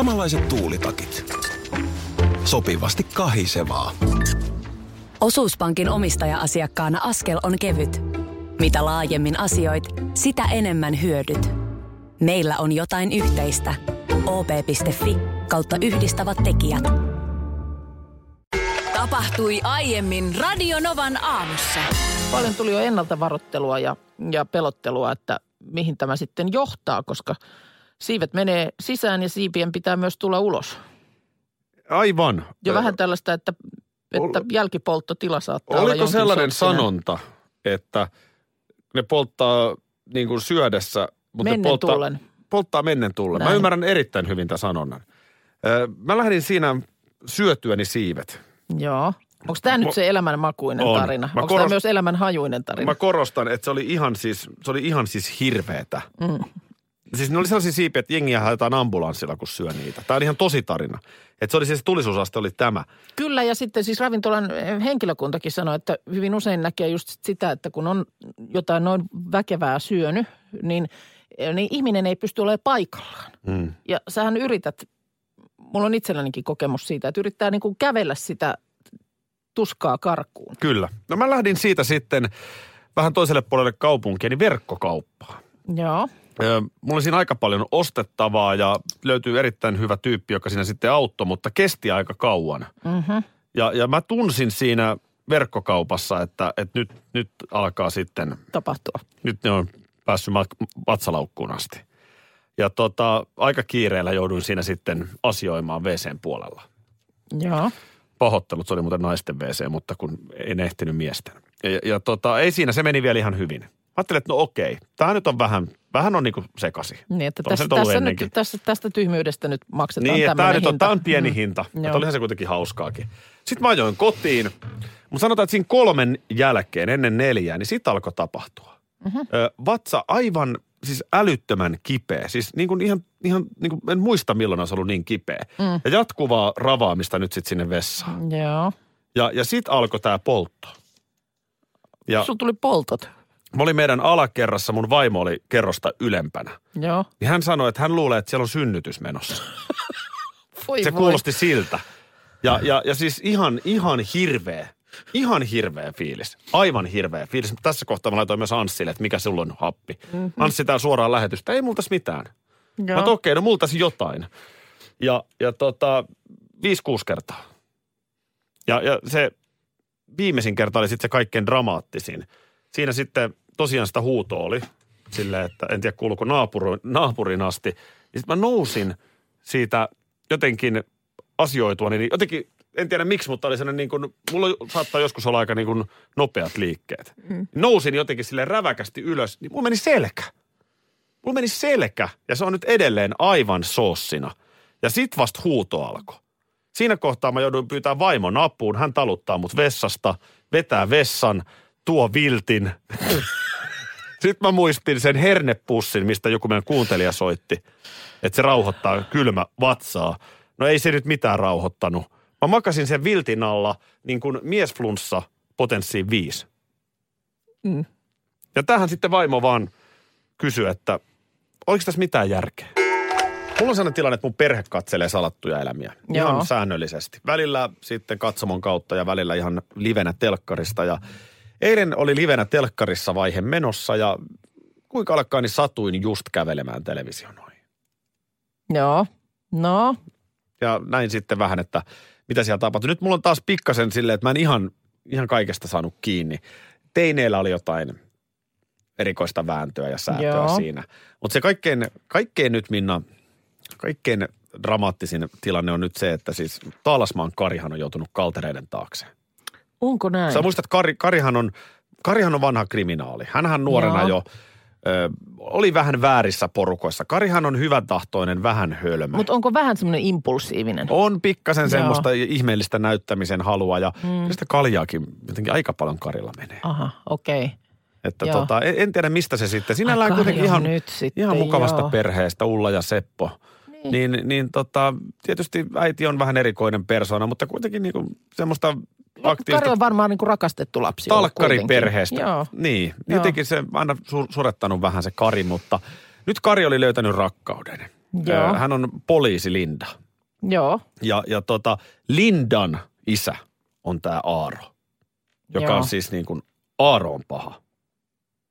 Samanlaiset tuulitakit. Sopivasti kahisevaa. Osuuspankin omistaja-asiakkaana askel on kevyt. Mitä laajemmin asioit, sitä enemmän hyödyt. Meillä on jotain yhteistä. op.fi kautta yhdistävät tekijät. Tapahtui aiemmin Radionovan aamussa. Paljon tuli jo ennalta varoittelua ja, ja pelottelua, että mihin tämä sitten johtaa, koska siivet menee sisään ja siipien pitää myös tulla ulos. Aivan. Jo vähän tällaista, että, että jälkipolttotila saattaa olla Oliko sellainen sorttinen. sanonta, että ne polttaa niin kuin syödessä, mutta ne Mennen polttaa, tullen. polttaa mennen tullen. Mä Näin. ymmärrän erittäin hyvin tämän sanonnan. Mä lähdin siinä syötyäni siivet. Joo. Onko tämä nyt se elämänmakuinen On. tarina? Mä Onko tämä korost- myös elämänhajuinen tarina? Mä korostan, että se oli ihan siis, se oli ihan siis hirveetä. Mm. Siis ne oli sellaisia siipiä, että jengiä haetaan ambulanssilla, kun syö niitä. Tämä on ihan tosi tarina. Että se oli siis tulisuusaste oli tämä. Kyllä, ja sitten siis ravintolan eh, henkilökuntakin sanoi, että hyvin usein näkee just sitä, että kun on jotain noin väkevää syönyt, niin, niin ihminen ei pysty olemaan paikallaan. Mm. Ja sähän yrität, mulla on itsellänikin kokemus siitä, että yrittää niin kuin kävellä sitä tuskaa karkuun. Kyllä. No mä lähdin siitä sitten vähän toiselle puolelle kaupunkia, niin verkkokauppaan. Joo. Mulla oli siinä aika paljon ostettavaa ja löytyy erittäin hyvä tyyppi, joka siinä sitten auttoi, mutta kesti aika kauan. Mm-hmm. Ja, ja mä tunsin siinä verkkokaupassa, että, että nyt, nyt alkaa sitten, Tapahtua. nyt ne on päässyt vatsalaukkuun asti. Ja tota, aika kiireellä jouduin siinä sitten asioimaan WCn puolella. Joo. Pahoittelut, se oli muuten naisten WC, mutta kun en ehtinyt miesten. Ja, ja tota, ei siinä, se meni vielä ihan hyvin. Ajattelin, että no okei, tämä nyt on vähän, vähän on niinku sekasi. Niin, että tässä, tässä nyt, tässä, tästä tyhmyydestä nyt maksetaan Niin, tämä nyt on, tää on pieni Mm. hinta, mutta Joo. olihan se kuitenkin hauskaakin. Sitten mä ajoin kotiin, mutta sanotaan, että siinä kolmen jälkeen, ennen neljää, niin sitten alkoi tapahtua. Mhm. Ö, vatsa aivan, siis älyttömän kipeä. Siis niin kuin ihan, ihan niin kuin, en muista milloin olisi ollut niin kipeä. Mm. Ja jatkuvaa ravaamista nyt sitten sinne vessaan. Joo. Ja, ja sitten alkoi tämä poltto. Ja Sulla tuli poltot. Mä olin meidän alakerrassa, mun vaimo oli kerrosta ylempänä. Joo. Niin hän sanoi, että hän luulee, että siellä on synnytys menossa. Voi Se voi. kuulosti siltä. Ja, ja, ja siis ihan, ihan hirveä, ihan hirveä fiilis. Aivan hirveä fiilis. Tässä kohtaa mä laitoin myös Anssille, että mikä sulla on happi. Mm-hmm. Anssi tää suoraan lähetystä. Ei multas mitään. Joo. Mä okei, no multas jotain. Ja, ja tota, viisi, kuusi kertaa. Ja, ja se viimeisin kerta oli sitten se kaikkein dramaattisin. Siinä sitten tosiaan sitä huutoa oli silleen, että en tiedä kuuluuko naapuri, naapurin asti. Ja sitten mä nousin siitä jotenkin asioitua, niin jotenkin, en tiedä miksi, mutta oli sellainen niin kuin, mulla saattaa joskus olla aika niin kuin nopeat liikkeet. Mm. Nousin jotenkin sille räväkästi ylös, niin mulla meni selkä. Mulla meni selkä ja se on nyt edelleen aivan soossina. Ja sit vasta huuto alkoi. Siinä kohtaa mä jouduin pyytää vaimon apuun. Hän taluttaa mut vessasta, vetää vessan, tuo viltin. Sitten mä muistin sen hernepussin, mistä joku meidän kuuntelija soitti, että se rauhoittaa kylmä vatsaa. No ei se nyt mitään rauhoittanut. Mä makasin sen viltin alla niin kuin miesflunssa potenssiin viisi. Mm. Ja tähän sitten vaimo vaan kysyi, että oliko tässä mitään järkeä? Mulla on sellainen tilanne, että mun perhe katselee salattuja elämiä. Ihan Joo. säännöllisesti. Välillä sitten katsomon kautta ja välillä ihan livenä telkkarista. Ja eilen oli livenä telkkarissa vaihe menossa ja kuinka alkaa, niin satuin just kävelemään television ohi. Joo. No, Ja näin sitten vähän, että mitä siellä tapahtui. Nyt mulla on taas pikkasen silleen, että mä en ihan, ihan kaikesta saanut kiinni. Teineillä oli jotain erikoista vääntöä ja säätöä Joo. siinä. Mutta se kaikkein, kaikkein nyt, Minna, kaikkein dramaattisin tilanne on nyt se, että siis Taalasmaan Karihan on joutunut kaltereiden taakse. Onko näin? Sä muistat, Kari, Karihan, on, Karihan on vanha kriminaali. Hänhän nuorena Joo. jo ö, oli vähän väärissä porukoissa. Karihan on hyvän tahtoinen, vähän hölmö. Mutta onko vähän semmoinen impulsiivinen? On pikkasen Joo. semmoista ihmeellistä näyttämisen halua ja mm. sitä kaljaakin jotenkin aika paljon Karilla menee. Aha, okei. Okay. Että Joo. tota, en, en tiedä mistä se sitten. Sinällään kuitenkin ihan, nyt sitten, ihan mukavasta joo. perheestä, Ulla ja Seppo. Niin. Niin, niin tota, tietysti äiti on vähän erikoinen persona, mutta kuitenkin niin kuin semmoista Kari aktiivista on varmaan niinku rakastettu lapsi. talkkariperheestä. Joo. Niin, Joo. jotenkin se aina su- surettanut vähän se Kari, mutta nyt Kari oli löytänyt rakkauden. Joo. Hän on poliisi Linda. Joo. Ja, ja tota, Lindan isä on tämä Aaro, joka Joo. on siis niin kuin, Aaro on paha.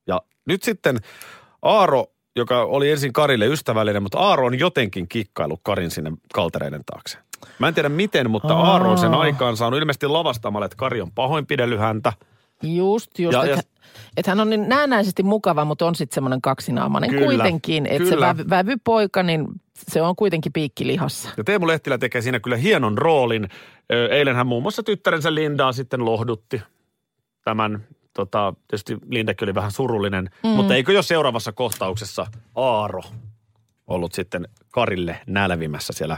Ja nyt sitten Aaro, joka oli ensin Karille ystävällinen, mutta Aaro on jotenkin kikkailu Karin sinne kaltereiden taakse. Mä en tiedä miten, mutta Aa. Aaro on sen aikaan saanut ilmeisesti lavastamalla, että Kari on pahoinpidellyt häntä. Just, just. Ja- Että ja- et hän on niin näennäisesti mukava, mutta on sitten semmoinen kaksinaamainen Kyllä, kuitenkin. Että se vävy, vävypoika, niin se on kuitenkin piikkilihassa. Ja Teemu Lehtilä tekee siinä kyllä hienon roolin. Eilen hän muun muassa tyttärensä Lindaa sitten lohdutti tämän. Tota, tietysti Lindakin oli vähän surullinen, mm. mutta eikö jo seuraavassa kohtauksessa Aaro ollut sitten Karille nälvimässä siellä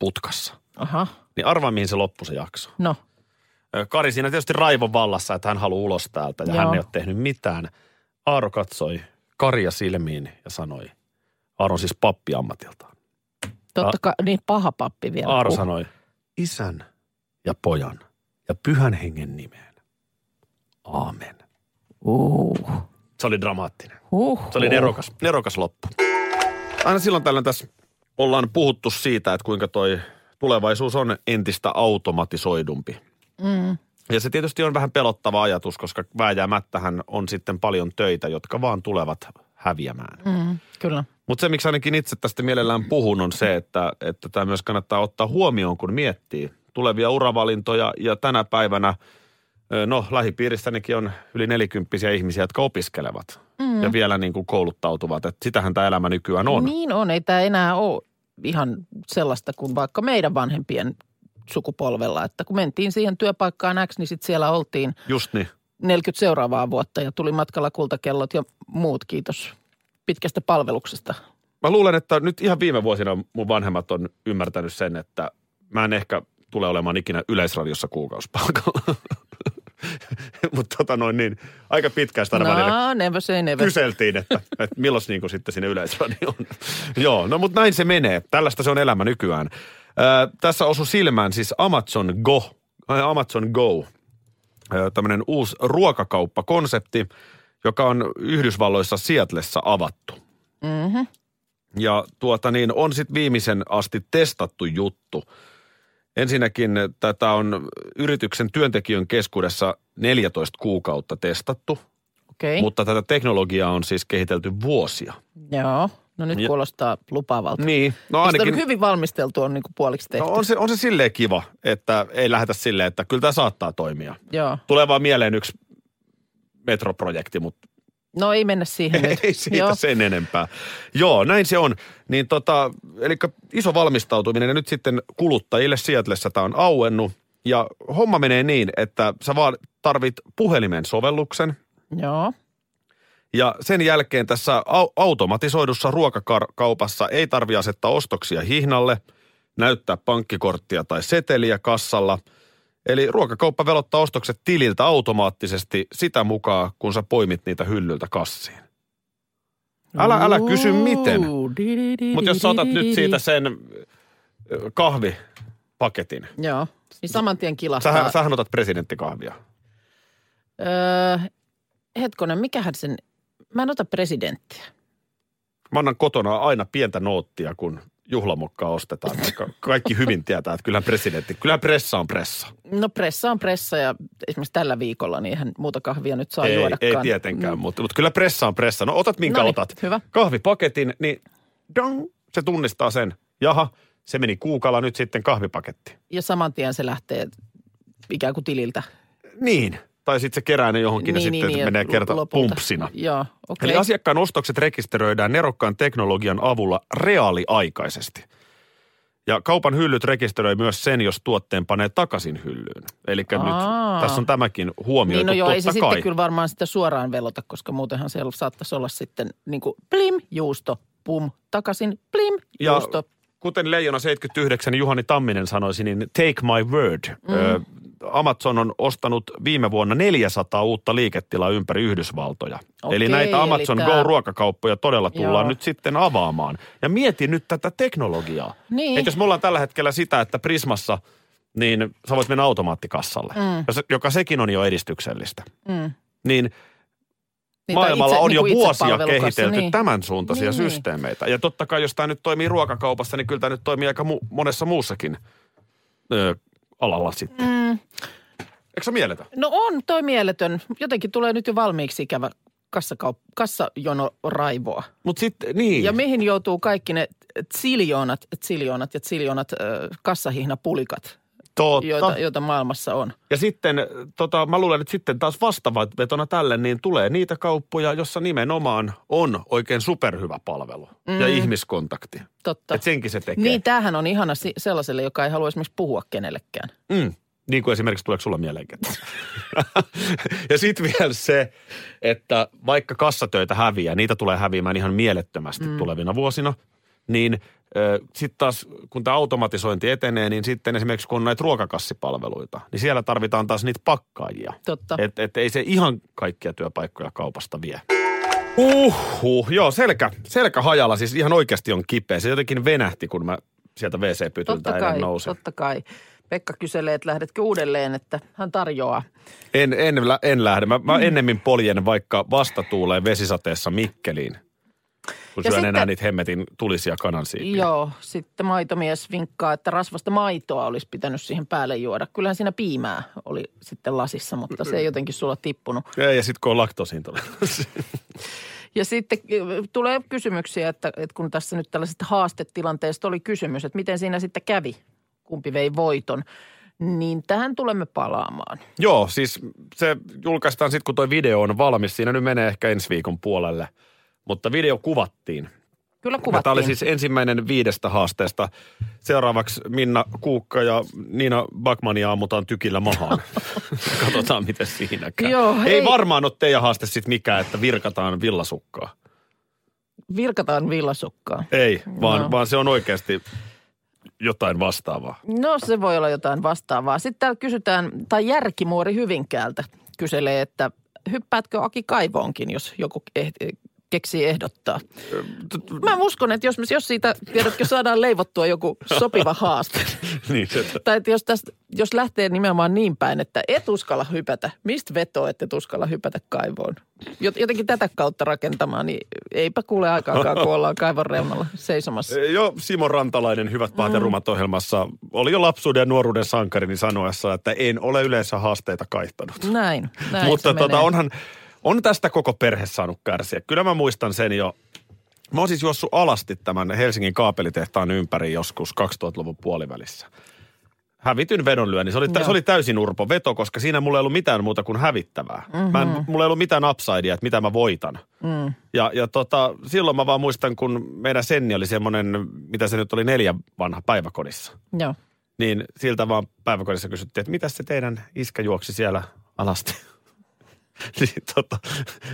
putkassa. Aha, Niin arvaa, mihin se loppui se jakso. no. Kari siinä tietysti raivon vallassa, että hän haluaa ulos täältä ja Joo. hän ei ole tehnyt mitään. Aaro katsoi Karia silmiin ja sanoi, Aaro on siis pappi ammatiltaan. Totta kai, niin paha pappi vielä. Aaro Uh. sanoi, isän ja pojan ja pyhän hengen nimeen. Aamen. Uh. Se oli dramaattinen. Uh. Se oli nerokas, nerokas loppu. Aina silloin tällöin tässä ollaan puhuttu siitä, että kuinka toi tulevaisuus on entistä automatisoidumpi. Mm. Ja se tietysti on vähän pelottava ajatus, koska vääjäämättähän on sitten paljon töitä, jotka vaan tulevat häviämään. Mm. Kyllä. Mutta se, miksi ainakin itse tästä mielellään puhun, on se, että, että tämä myös kannattaa ottaa huomioon, kun miettii tulevia uravalintoja. Ja tänä päivänä, no lähipiirissänikin on yli nelikymppisiä ihmisiä, jotka opiskelevat mm. ja vielä niin kuin kouluttautuvat. Että sitähän tämä elämä nykyään on. Niin on, ei tämä enää ole ihan sellaista kuin vaikka meidän vanhempien sukupolvella, että kun mentiin siihen työpaikkaan X, niin sitten siellä oltiin Just niin. 40 seuraavaa vuotta ja tuli matkalla kultakellot ja muut, kiitos pitkästä palveluksesta. Mä luulen, että nyt ihan viime vuosina mun vanhemmat on ymmärtänyt sen, että mä en ehkä tule olemaan ikinä yleisradiossa kuukausipalkalla. Mutta tota noin niin, aika pitkään sitä No, never say never. kyseltiin, että, että milloin niin kuin sitten sinne yleisradioon. Joo, no mutta näin se menee. Tällaista se on elämä nykyään. Ö, tässä osui silmään siis Amazon Go, Amazon Go, tämmöinen uusi ruokakauppakonsepti, joka on Yhdysvalloissa Seattleissa avattu. Mm-hmm. Ja tuota niin, on sitten viimeisen asti testattu juttu. Ensinnäkin tätä on yrityksen työntekijön keskuudessa 14 kuukautta testattu, Okei, mutta tätä teknologiaa on siis kehitelty vuosia. joo. No nyt Ja- kuulostaa lupaavalta. Niin, no Ainakin... on hyvin valmisteltu on niin kuin puoliksi tehty. No on se, on se silleen kiva, että ei lähdetä silleen, että kyllä tämä saattaa toimia. Joo. Tulee vaan mieleen yksi metroprojekti, mutta No ei mennä siihen nyt. ei siitä Joo. sen enempää. Joo, näin se on. Niin tota, eli iso valmistautuminen ja nyt sitten kuluttajille Seattleissa tämä on auennut. Ja homma menee niin, että sä vaan tarvit puhelimen sovelluksen Joo. ja sen jälkeen tässä au- automatisoidussa ruokakaupassa ei tarvi asettaa ostoksia hihnalle, näyttää pankkikorttia tai seteliä kassalla. Eli ruokakauppa velottaa ostokset tililtä automaattisesti sitä mukaan, kun sä poimit niitä hyllyltä kassiin. Älä, älä kysy miten. Mutta jos di, sä otat di, nyt siitä sen kahvipaketin. Joo, niin saman tien kilahtaa. Sähän, sähän otat presidenttikahvia. Öö, hetkonen, mikähän sen... Mä en ota presidenttiä. Mä annan kotona aina pientä noottia, kun juhlamokkaa ostetaan. Vaikka kaikki hyvin tietää, että kyllähän presidentti, kyllähän pressa on pressa. No pressa on pressa ja esimerkiksi tällä viikolla niin eihän muuta kahvia nyt saa ei, juodakaan. ei tietenkään, mutta, mutta kyllä pressa on pressa. No otat minkä Noniin, otat. hyvä. Kahvipaketin, niin dong, se tunnistaa sen. Jaha, se meni kuukalla nyt sitten kahvipaketti. Ja saman tien se lähtee ikään kuin tililtä. Niin. Tai sitten se kerää ne johonkin ja sitten ja menee kerta lopulta. pumpsina. Joo, okei. Eli asiakkaan ostokset rekisteröidään nerokkaan teknologian avulla reaaliaikaisesti. Ja kaupan hyllyt rekisteröi myös sen, jos tuotteen panee takaisin hyllyyn. Eli nyt tässä on tämäkin huomioitu Niin no joo, ei se kai. sitten kyllä varmaan sitä suoraan velota, koska muutenhan siellä saattaisi olla sitten niin kuin plim, juusto, pum, takaisin, plim, Ja juusto. kuten Leijona 79 Juhani Tamminen sanoisi, niin take my word. Mm. Ö, Amazon on ostanut viime vuonna 400 uutta liiketilaa ympäri Yhdysvaltoja. Okei, eli näitä eli Amazon tää- Go-ruokakauppoja todella tullaan Joo. nyt sitten avaamaan. Ja mieti nyt tätä teknologiaa. Niin. Että jos me ollaan tällä hetkellä sitä, että Prismassa, niin sä voit mennä automaattikassalle, Mm. joka, se- joka sekin on jo edistyksellistä. Mm. Niin maailmalla itse- on jo niin kuin vuosia itsepalvelukassa, kehitelty niin. tämän suuntaisia Niin, niin. systeemeitä. Ja totta kai, jos tämä nyt toimii ruokakaupassa, niin kyllä tämä nyt toimii aika mu- monessa muussakin ö, alalla sitten. Mm. Eikö se mielletä? No on toi mieletön. Jotenkin tulee nyt jo valmiiksi ikävä kassakaup- kassajono raivoa. Mutta sitten, niin. Ja mihin joutuu kaikki ne ziljoonat, ziljoonat ja ziljoonat ö, kassahihnapulikat, Totta. joita, joita maailmassa on. Ja sitten, tota, mä luulen, että sitten taas vastavetona tälle, niin tulee niitä kauppoja, jossa nimenomaan on oikein superhyvä palvelu mm. ja ihmiskontakti. Totta. Et senkin se tekee. Niin, tämähän on ihana si- sellaiselle, joka ei halua esimerkiksi puhua kenellekään. Mm. Niin kuin esimerkiksi tuleeko sulla mieleen ja sitten vielä se, että vaikka kassatöitä häviää, niitä tulee häviämään ihan mielettömästi mm. tulevina vuosina, niin sitten taas kun tämä automatisointi etenee, niin sitten esimerkiksi kun on näitä ruokakassipalveluita, niin siellä tarvitaan taas niitä pakkaajia. Totta. Et, et ei se ihan kaikkia työpaikkoja kaupasta vie. Uhuh, joo, selkä, selkä hajalla siis ihan oikeasti on kipeä. Se jotenkin venähti, kun mä sieltä WC-pytyltä eilen nousin. totta kai. Pekka kyselee, että lähdetkö uudelleen, että hän tarjoaa. En, en, en lähde. Mä, mä ennemmin poljen vaikka vastatuuleen vesisateessa Mikkeliin, kun Ja syön sitten- enää niitä hemmetin tulisia kanansiipiä. Joo, sitten maitomies vinkkaa, että rasvasta maitoa olisi pitänyt siihen päälle juoda. Kyllähän siinä piimää oli sitten lasissa, mutta se ei jotenkin sulla tippunut. Ei, ja sitten kun on laktosiin Ja sitten tulee kysymyksiä, että, että kun tässä nyt tällaisesta haastetilanteesta oli kysymys, että miten siinä sitten kävi, kumpi vei voiton, niin tähän tulemme palaamaan. Joo, siis se julkaistaan sitten, kun toi video on valmis. Siinä nyt menee ehkä ensi viikon puolelle. Mutta video kuvattiin. Kyllä kuvattiin. Tämä oli siis ensimmäinen viidestä haasteesta. Seuraavaksi Minna Kuukka ja Niina Bakmania ammutaan tykillä mahaan. Katsotaan, miten siinä käy. Joo, ei, ei- varmaan ole teidän haaste sitten mikään, että virkataan villasukkaa. Virkataan villasukkaa. Ei, vaan, No. vaan se on oikeasti jotain vastaavaa. No se voi olla jotain vastaavaa. Sitten täällä kysytään, tai Järkimuori Hyvinkäältä kyselee, että hyppäätkö Aki Kaivoonkin, jos joku keksii ehdottaa. Mä uskon, että jos, jos siitä, tiedätkö, saadaan leivottua joku sopiva haaste. niin, tai että jos, tästä, jos lähtee nimenomaan niin päin, että et uskalla hypätä, mistä vetoo, että et uskalla hypätä kaivoon? Jot- Jotenkin tätä kautta rakentamaan, niin eipä kuule aikaakaan, kun ollaan kaivon reunalla seisomassa. jo Simo Rantalainen Hyvät pahat ja rumat ohjelmassa oli jo lapsuuden ja nuoruuden sankarini sanoessa, että en ole yleensä haasteita kaihtanut. Näin, näin Mutta tota, menee. onhan, on tästä koko perhe saanut kärsiä. Kyllä mä muistan sen jo. Mä oon siis juossut alasti tämän Helsingin kaapelitehtaan ympäri joskus 2000-luvun puolivälissä. Hävityn vedonlyönnin. Se oli, Joo. se oli täysin urpo veto, koska siinä mulla ei ollut mitään muuta kuin hävittävää. Mm-hmm. Mä en, mulla ei ollut mitään upsidea, että mitä mä voitan. Mm. Ja, ja tota, silloin mä vaan muistan, kun meidän Senni oli semmoinen, mitä se nyt oli, neljä vanha päiväkodissa. Joo. Niin siltä vaan päiväkodissa kysyttiin, että mitä se teidän iskä juoksi siellä alasti? Niin, tota,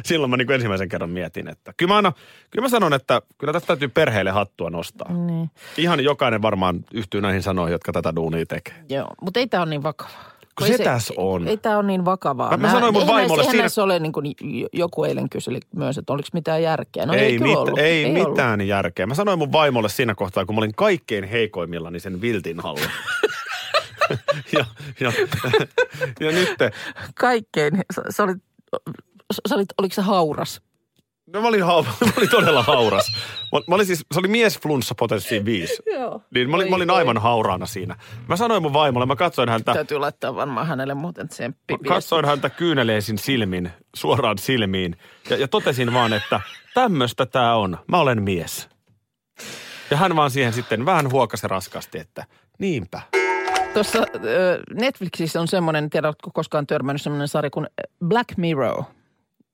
silloin mä niin ensimmäisen kerran mietin, että kyllä mä, aina, kyllä mä sanon, että kyllä tästä täytyy perheelle hattua nostaa. Niin. Ihan jokainen varmaan yhtyy näihin sanoihin, jotka tätä duunia tekee. Joo, mutta ei tämä ole niin vakavaa. Kun Ei se tässä on. Ei tämä ole niin vakavaa. Mä- mä sanoin mun eihän vaimolle näissä, siinä- näissä ole niin kuin joku eilen kyseli myös, että oliko mitään järkeä. No ei, ei, mit, ollut. ei, ollut. mitään järkeä. Mä sanoin mun vaimolle siinä kohtaa, kun mä olin kaikkein heikoimmillani sen viltin alla. ja, ja, ja nyt Kaikkein. Sä, sä olit, sä olit, oliko se hauras? No mä olin, hau, mä olin todella hauras. Mä, mä olin siis, se oli mies flunssa potenssiin viisi. Joo. Niin mä olin, mä olin aivan hauraana siinä. Mä sanoin mun vaimolle, mä katsoin häntä, Täytyy laittaa varmaan hänelle muuten tsemppi. mä katsoin häntä kyyneleisin silmin, suoraan silmiin. Ja, ja totesin vaan, että tämmöistä tää on. Mä olen mies. Ja hän vaan siihen sitten vähän huokasi raskasti, että niinpä. Tuossa Netflixissä on semmoinen, en tiedä, oletko koskaan törmännyt semmoinen sarja kuin Black Mirror.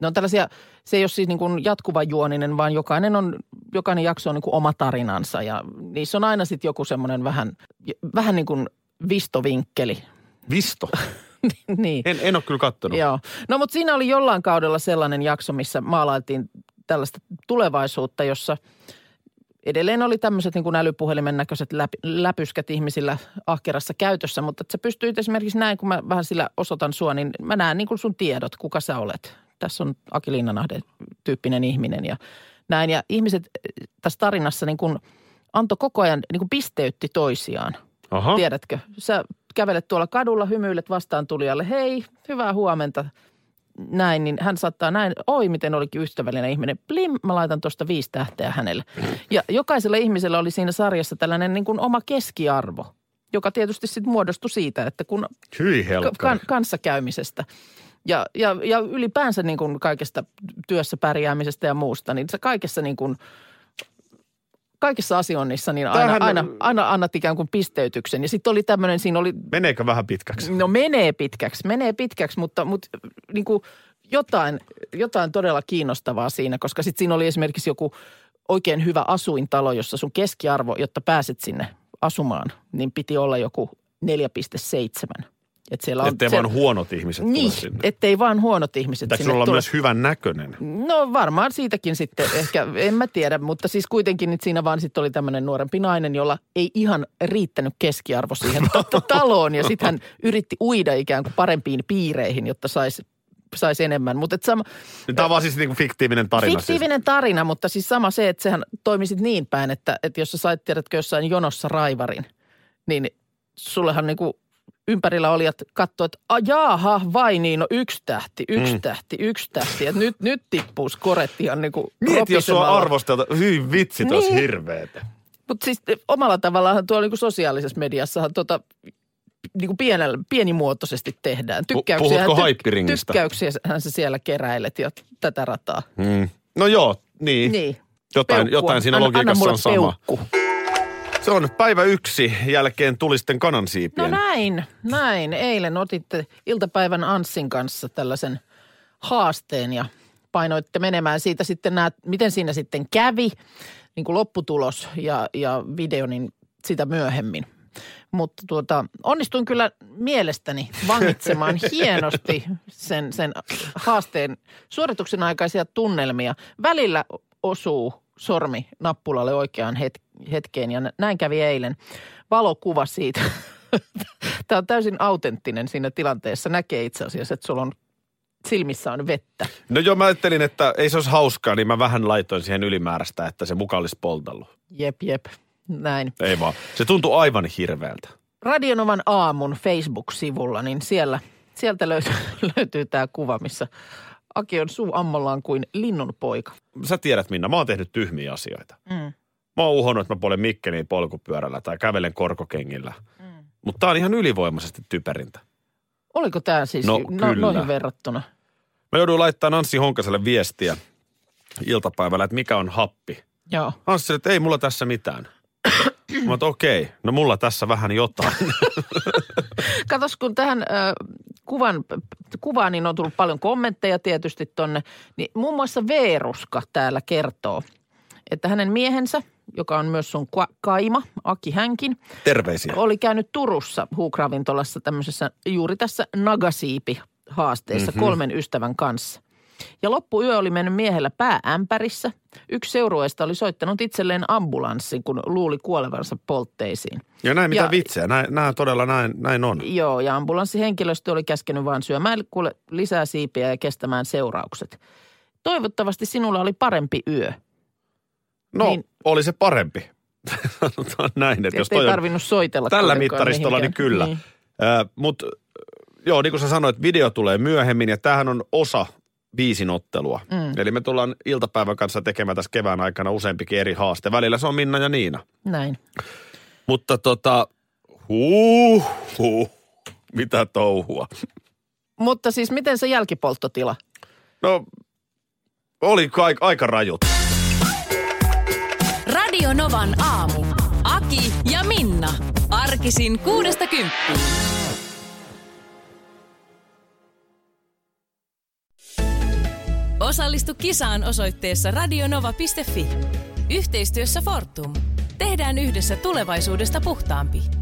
Ne on tällaisia, se ei ole siis niin kuin jatkuva juoninen, vaan jokainen, on, jokainen jakso on niin kuin oma tarinansa. Ja niissä on aina sitten joku semmoinen vähän, vähän niin kuin vistovinkkeli. Visto. niin. En, en ole kyllä kattonut. Joo. No mutta siinä oli jollain kaudella sellainen jakso, missä maalailtiin tällaista tulevaisuutta, jossa edelleen oli tämmöiset niin kuin älypuhelimen näköiset läpi, läpyskät ihmisillä ahkerassa käytössä, mutta että sä pystyit esimerkiksi näin, kun mä vähän sillä osoitan sua, niin mä näen niin kuin sun tiedot, kuka sä olet. Tässä on Aki Linnanahde tyyppinen ihminen ja näin. Ja ihmiset eh, tässä tarinassa niin kuin antoi koko ajan, niin kuin pisteytti toisiaan. Aha. Tiedätkö? Sä kävelet tuolla kadulla, hymyilet vastaan tulijalle, hei, hyvää huomenta. Näin, niin hän saattaa näin, oi miten olikin ystävällinen ihminen. Plim, mä laitan tuosta viisi tähteä hänelle. Ja jokaisella ihmisellä oli siinä sarjassa tällainen niin kuin oma keskiarvo, joka tietysti sitten muodostui siitä, että kun kan, kanssakäymisestä ja, ja, ja ylipäänsä niin kuin kaikesta työssä pärjäämisestä ja muusta, niin sä kaikessa niin kuin, kaikessa asioinnissa niin aina, Tämähän- aina, aina annat ikään kuin pisteytyksen. Ja sitten oli tämmöinen, siinä oli Meneekö vähän pitkäksi? No menee pitkäksi, menee pitkäksi, mutta, mutta niin kuin jotain, jotain todella kiinnostavaa siinä, koska sitten siinä oli esimerkiksi joku oikein hyvä asuintalo, jossa sun keskiarvo, jotta pääset sinne asumaan, niin piti olla joku 4,7. Että siellä on, Ettei siellä- vaan huonot ihmiset niin, tule sinne. ettei vaan huonot ihmiset Pitääkö sinne olla tule. myös hyvän näköinen? No varmaan siitäkin sitten ehkä, en mä tiedä, mutta siis kuitenkin nyt siinä vaan sitten oli tämmöinen nuorempi nainen, jolla ei ihan riittänyt keskiarvo siihen taloon ja sitten hän yritti uida ikään kuin parempiin piireihin, jotta saisi sais enemmän. Mutta et sama, Tämä on vaan siis niinku fiktiivinen tarina. fiktiivinen tarina, mutta siis sama se, että sehän toimisit niin päin, että, että jos sä sait tiedätkö jossain jonossa raivarin, niin sullehan niinku ympärillä olijat katsoivat, että "A, jaaha, vai niin, no yksi tähti, yksi mm. tähti, yksi tähti. Et nyt, nyt tippuu skoret ihan niinku Siis. Mieti, jos sua ropisemalla. arvostelta. Hyi vitsi, niin. Niin. hirveetä. Mutta siis omalla tavallaan tuolla niinku sosiaalisessa mediassahan tota, niinku pienellä, pienimuotoisesti tehdään. Tykkäyksiä, puhutko haippiringistä? Tykkäyksiä hän se siellä keräilet ja tätä rataa. Mm. No joo, niin. Niin. Jotain, jotain siinä Anna- logiikassa anna on sama. peukku. Se on päivä yksi jälkeen tuli sitten No kanansiipien. näin, näin. Eilen otitte iltapäivän Anssin kanssa tällaisen haasteen ja painoitte menemään siitä sitten nämä, miten siinä sitten kävi, niin kuin lopputulos ja, ja video, niin sitä myöhemmin. Mutta tuota, onnistuin kyllä mielestäni vangitsemaan hienosti sen, sen haasteen suorituksen aikaisia tunnelmia. Välillä osuu sormi nappulalle oikeaan het- hetkeen ja näin kävi eilen. Valokuva siitä. Tämä on täysin autenttinen siinä tilanteessa. Näkee itse asiassa, että sulla on silmissä on vettä. No joo, mä ajattelin, että ei se olisi hauskaa, niin mä vähän laitoin siihen ylimääräistä, että se muka olisi poltellut. Jep, jep. Näin. Ei vaan. Se tuntui aivan hirveältä. Radionovan aamun Facebook-sivulla, niin siellä, sieltä löytyy, löytyy tämä kuva, missä Aki on suu ammollaan kuin linnun poika. Sä tiedät, Minna, mä oon tehnyt tyhmiä asioita. Mm. Mä oon uhonnut, että mä polen Mikkeliin polkupyörällä tai kävelen korkokengillä. Mm. Mutta tää on ihan ylivoimaisesti typerintä. Oliko tämä siis No, no, kyllä. noihin verrattuna? Mä jouduin laittamaan Anssi Honkaselle viestiä iltapäivällä, että mikä on happi. Joo. Anssi, että ei mulla tässä mitään. Mä okei, okay, no mulla tässä vähän jotain. Katos, kun tähän ö, kuvan, kuvaan niin on tullut paljon kommentteja tietysti tonne, niin muun muassa Veeruska täällä kertoo, että hänen miehensä, joka on myös sun ka- kaima, Aki Hänkin, Terveisiä. oli käynyt Turussa huukravintolassa tämmöisessä juuri tässä Nagasiipi-haasteessa mm-hmm. kolmen ystävän kanssa. Ja loppuyö oli mennyt miehellä pääämpärissä. Yksi seurueista oli soittanut itselleen ambulanssin, kun luuli kuolevansa poltteisiin. Ja näin mitä Ja- vitsejä, näin, näin todella näin, näin on. Joo, ja ambulanssihenkilöstö oli käskenyt vaan syömään kuule lisää siipiä ja kestämään seuraukset. Toivottavasti sinulla oli parempi yö. No, Niin- oli se parempi. Sanotaan näin, että jos ei toi on tarvinnut soitella. tällä mittaristolla, niin kyllä. Niin. Mutta joo, niin kuin sä sanoit, video tulee myöhemmin ja tämähän on osa viisinottelua. Mm. Eli me tullaan iltapäivän kanssa tekemään tässä kevään aikana useampikin eri haaste. Välillä se on Minna ja Niina. Näin. Mutta tota, huh, huh, mitä touhua. Mutta siis miten se jälkipolttotila? No, oli kai, aika rajut. Radio Novan aamu. Aki ja Minna. Arkisin kuudesta kymppiin. Osallistu kisaan osoitteessa radionova.fi. Yhteistyössä Fortum. Tehdään yhdessä tulevaisuudesta puhtaampi.